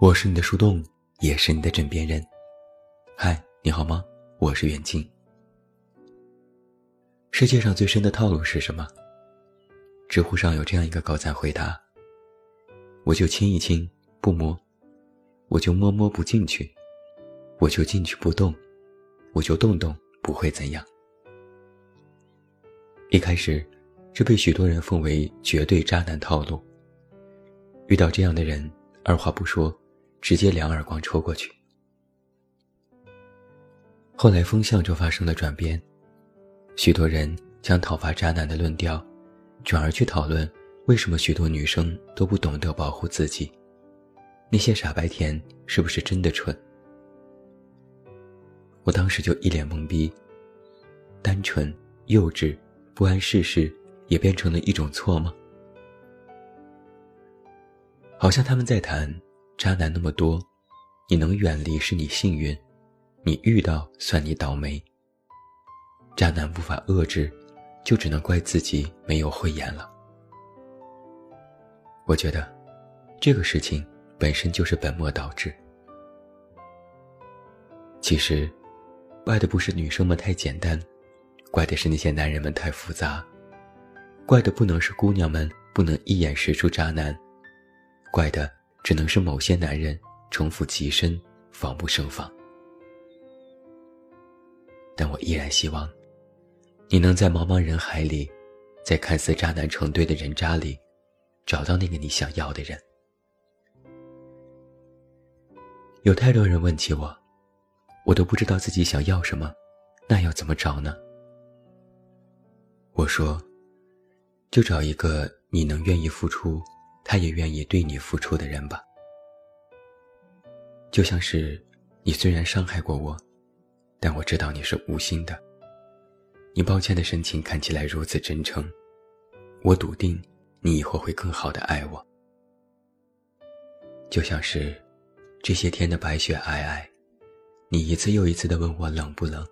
我是你的树洞，也是你的枕边人。嗨，你好吗？我是袁静。世界上最深的套路是什么？知乎上有这样一个高赞回答：我就亲一亲，不摸；我就摸摸不进去；我就进去不动；我就动动，不会怎样。一开始，这被许多人奉为绝对渣男套路。遇到这样的人，二话不说，直接两耳光抽过去。后来风向就发生了转变，许多人将讨伐渣男的论调，转而去讨论为什么许多女生都不懂得保护自己，那些傻白甜是不是真的蠢？我当时就一脸懵逼，单纯、幼稚、不谙世事，也变成了一种错吗？好像他们在谈渣男那么多，你能远离是你幸运，你遇到算你倒霉。渣男无法遏制，就只能怪自己没有慧眼了。我觉得，这个事情本身就是本末倒置。其实，怪的不是女生们太简单，怪的是那些男人们太复杂，怪的不能是姑娘们不能一眼识出渣男。怪的只能是某些男人城府极深，防不胜防。但我依然希望，你能在茫茫人海里，在看似渣男成堆的人渣里，找到那个你想要的人。有太多人问起我，我都不知道自己想要什么，那要怎么找呢？我说，就找一个你能愿意付出。他也愿意对你付出的人吧，就像是你虽然伤害过我，但我知道你是无心的。你抱歉的神情看起来如此真诚，我笃定你以后会更好的爱我。就像是这些天的白雪皑皑，你一次又一次的问我冷不冷，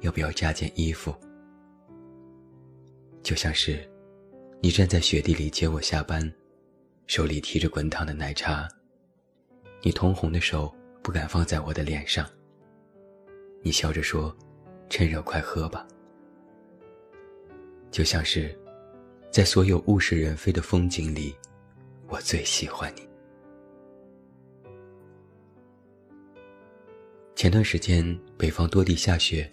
要不要加件衣服。就像是你站在雪地里接我下班。手里提着滚烫的奶茶，你通红的手不敢放在我的脸上。你笑着说：“趁热快喝吧。”就像是，在所有物是人非的风景里，我最喜欢你。前段时间北方多地下雪，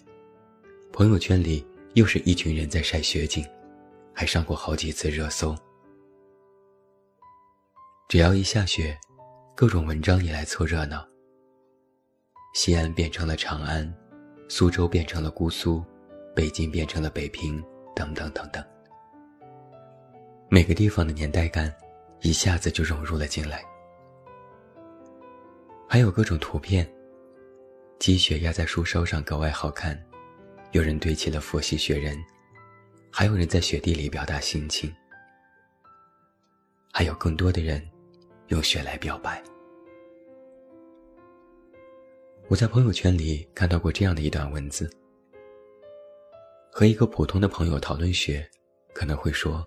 朋友圈里又是一群人在晒雪景，还上过好几次热搜。只要一下雪，各种文章也来凑热闹。西安变成了长安，苏州变成了姑苏，北京变成了北平，等等等等。每个地方的年代感，一下子就融入了进来。还有各种图片，积雪压在树梢上格外好看，有人堆起了佛系雪人，还有人在雪地里表达心情，还有更多的人。用血来表白。我在朋友圈里看到过这样的一段文字：和一个普通的朋友讨论雪，可能会说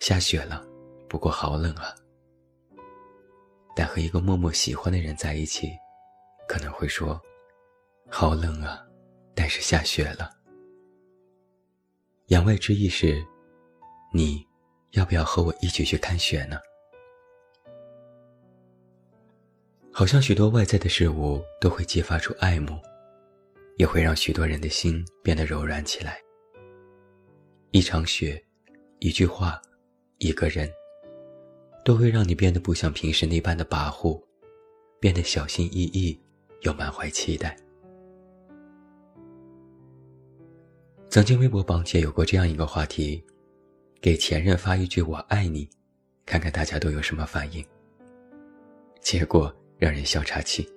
下雪了，不过好冷啊；但和一个默默喜欢的人在一起，可能会说好冷啊，但是下雪了。言外之意是，你要不要和我一起去看雪呢？好像许多外在的事物都会激发出爱慕，也会让许多人的心变得柔软起来。一场雪，一句话，一个人，都会让你变得不像平时那般的跋扈，变得小心翼翼，又满怀期待。曾经微博榜姐有过这样一个话题：给前任发一句“我爱你”，看看大家都有什么反应。结果。让人笑岔气。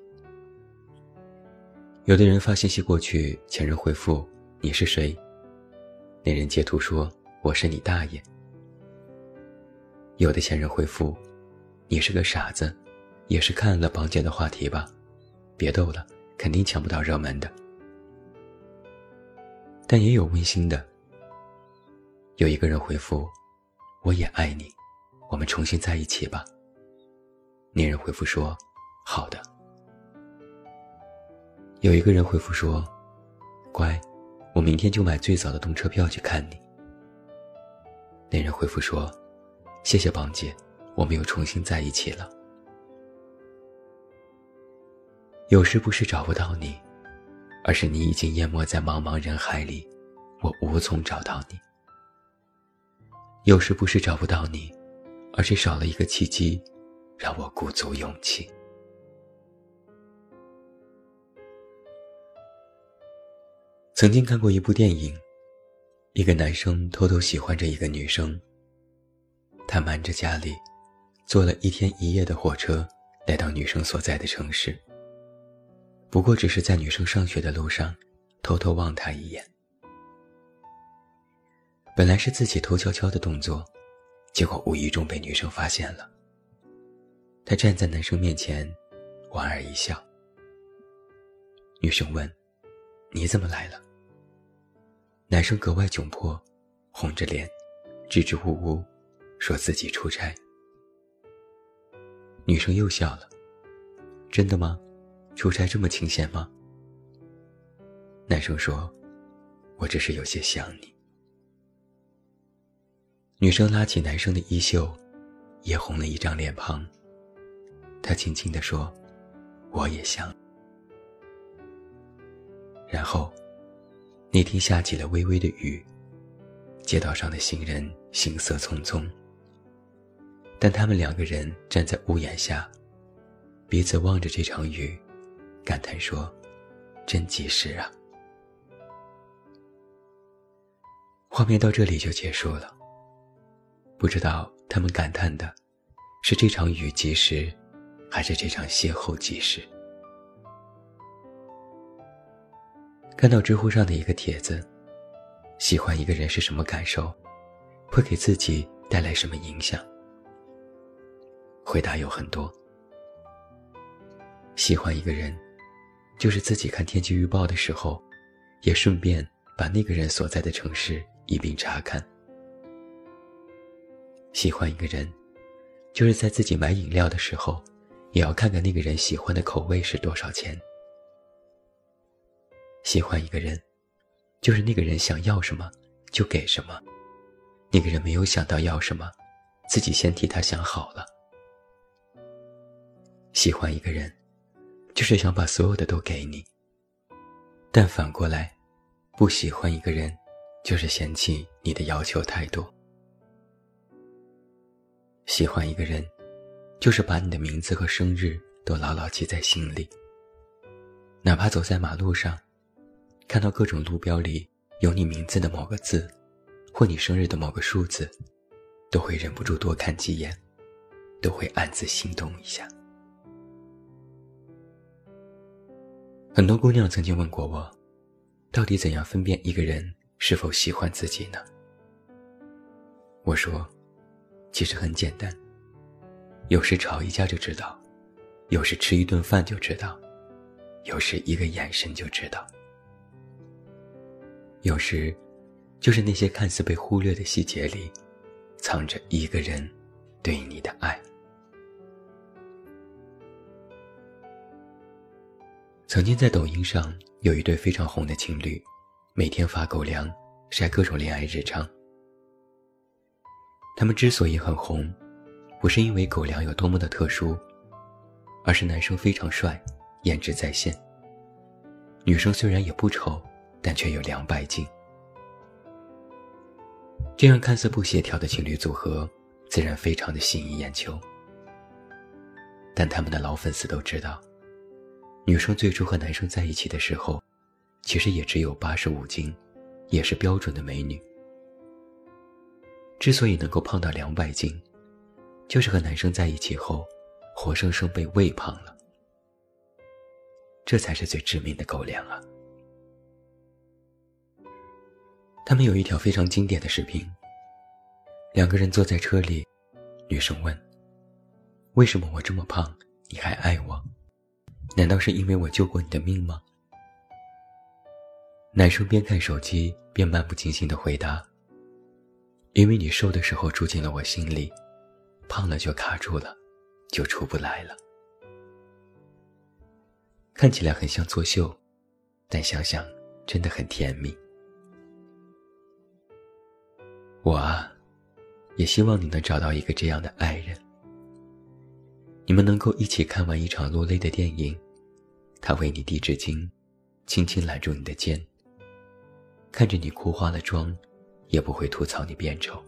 有的人发信息过去，前任回复：“你是谁？”那人截图说：“我是你大爷。”有的前任回复：“你是个傻子，也是看了榜姐的话题吧？别逗了，肯定抢不到热门的。”但也有温馨的。有一个人回复：“我也爱你，我们重新在一起吧。”那人回复说。好的。有一个人回复说：“乖，我明天就买最早的动车票去看你。”那人回复说：“谢谢宝姐，我们又重新在一起了。”有时不是找不到你，而是你已经淹没在茫茫人海里，我无从找到你。有时不是找不到你，而是少了一个契机，让我鼓足勇气。曾经看过一部电影，一个男生偷偷喜欢着一个女生。他瞒着家里，坐了一天一夜的火车，来到女生所在的城市。不过只是在女生上学的路上，偷偷望她一眼。本来是自己偷悄悄的动作，结果无意中被女生发现了。他站在男生面前，莞尔一笑。女生问：“你怎么来了？”男生格外窘迫，红着脸，支支吾吾，说自己出差。女生又笑了：“真的吗？”出差这么清闲吗？男生说：“我只是有些想你。”女生拉起男生的衣袖，也红了一张脸庞。她轻轻地说：“我也想。”然后，那天下起了微微的雨，街道上的行人行色匆匆。但他们两个人站在屋檐下，彼此望着这场雨。感叹说：“真及时啊！”画面到这里就结束了。不知道他们感叹的，是这场雨及时，还是这场邂逅及时？看到知乎上的一个帖子：“喜欢一个人是什么感受？会给自己带来什么影响？”回答有很多。喜欢一个人。就是自己看天气预报的时候，也顺便把那个人所在的城市一并查看。喜欢一个人，就是在自己买饮料的时候，也要看看那个人喜欢的口味是多少钱。喜欢一个人，就是那个人想要什么就给什么，那个人没有想到要什么，自己先替他想好了。喜欢一个人。就是想把所有的都给你，但反过来，不喜欢一个人，就是嫌弃你的要求太多。喜欢一个人，就是把你的名字和生日都牢牢记在心里。哪怕走在马路上，看到各种路标里有你名字的某个字，或你生日的某个数字，都会忍不住多看几眼，都会暗自心动一下。很多姑娘曾经问过我，到底怎样分辨一个人是否喜欢自己呢？我说，其实很简单，有时吵一架就知道，有时吃一顿饭就知道，有时一个眼神就知道，有时，就是那些看似被忽略的细节里，藏着一个人对你的爱。曾经在抖音上有一对非常红的情侣，每天发狗粮，晒各种恋爱日常。他们之所以很红，不是因为狗粮有多么的特殊，而是男生非常帅，颜值在线。女生虽然也不丑，但却有两百斤。这样看似不协调的情侣组合，自然非常的吸引眼球。但他们的老粉丝都知道。女生最初和男生在一起的时候，其实也只有八十五斤，也是标准的美女。之所以能够胖到两百斤，就是和男生在一起后，活生生被喂胖了。这才是最致命的狗粮啊！他们有一条非常经典的视频。两个人坐在车里，女生问：“为什么我这么胖，你还爱我？”难道是因为我救过你的命吗？男生边看手机边漫不经心的回答：“因为你瘦的时候住进了我心里，胖了就卡住了，就出不来了。”看起来很像作秀，但想想真的很甜蜜。我啊，也希望你能找到一个这样的爱人。你们能够一起看完一场落泪的电影，他为你递纸巾，轻轻揽住你的肩，看着你哭花了妆，也不会吐槽你变丑。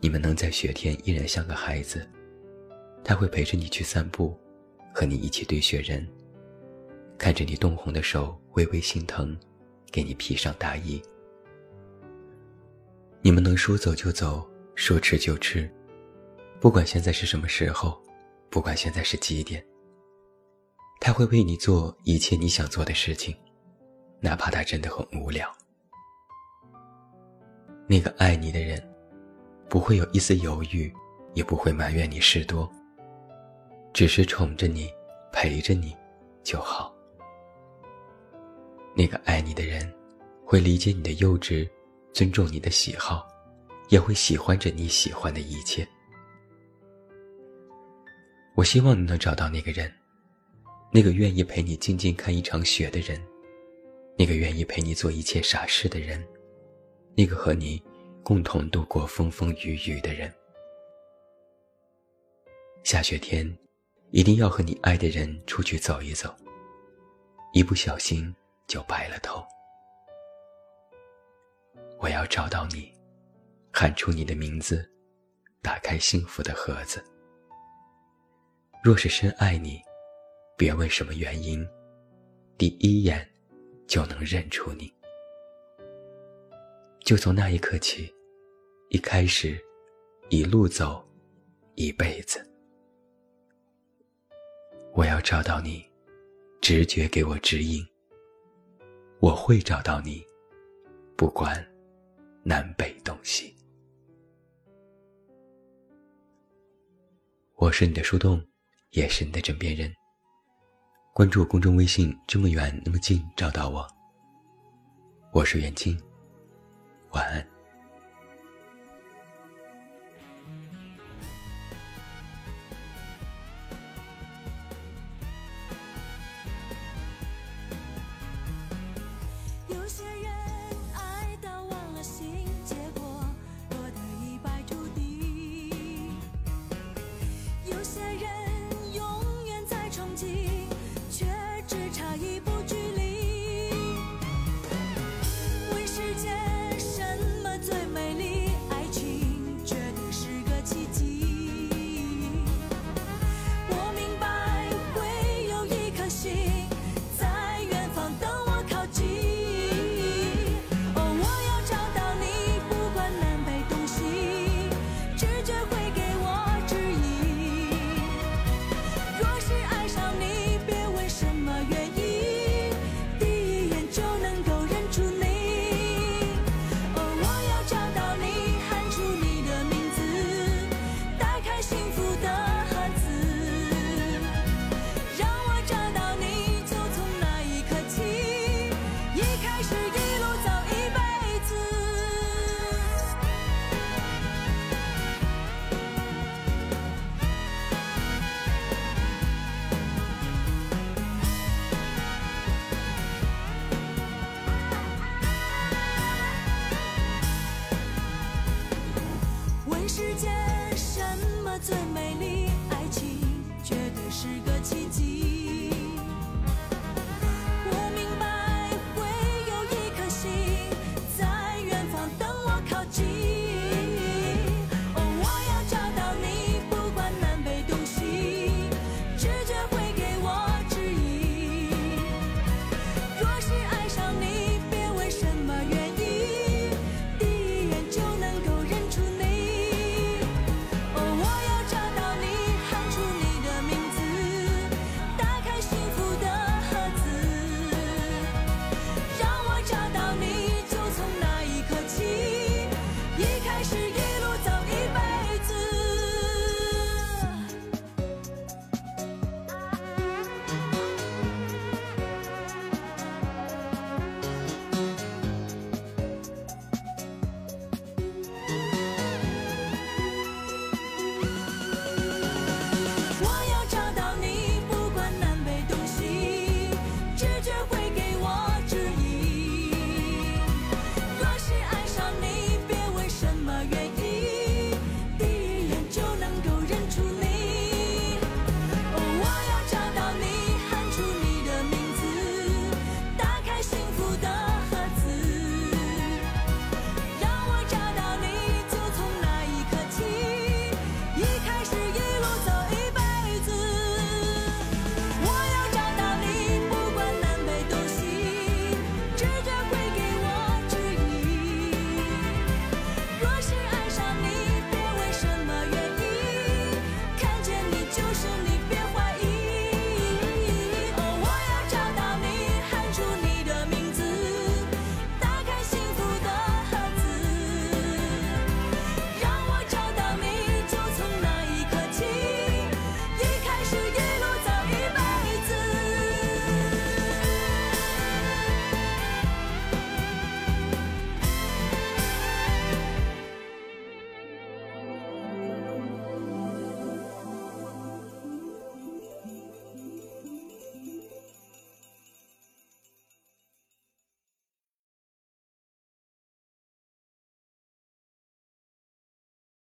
你们能在雪天依然像个孩子，他会陪着你去散步，和你一起堆雪人，看着你冻红的手微微心疼，给你披上大衣。你们能说走就走，说吃就吃，不管现在是什么时候，不管现在是几点。他会为你做一切你想做的事情，哪怕他真的很无聊。那个爱你的人，不会有一丝犹豫，也不会埋怨你事多，只是宠着你，陪着你，就好。那个爱你的人，会理解你的幼稚。尊重你的喜好，也会喜欢着你喜欢的一切。我希望你能找到那个人，那个愿意陪你静静看一场雪的人，那个愿意陪你做一切傻事的人，那个和你共同度过风风雨雨的人。下雪天，一定要和你爱的人出去走一走，一不小心就白了头。我要找到你，喊出你的名字，打开幸福的盒子。若是深爱你，别问什么原因，第一眼就能认出你。就从那一刻起，一开始，一路走，一辈子。我要找到你，直觉给我指引。我会找到你，不管。南北东西，我是你的树洞，也是你的枕边人。关注公众微信，这么远那么近，找到我。我是袁静，晚安。差一步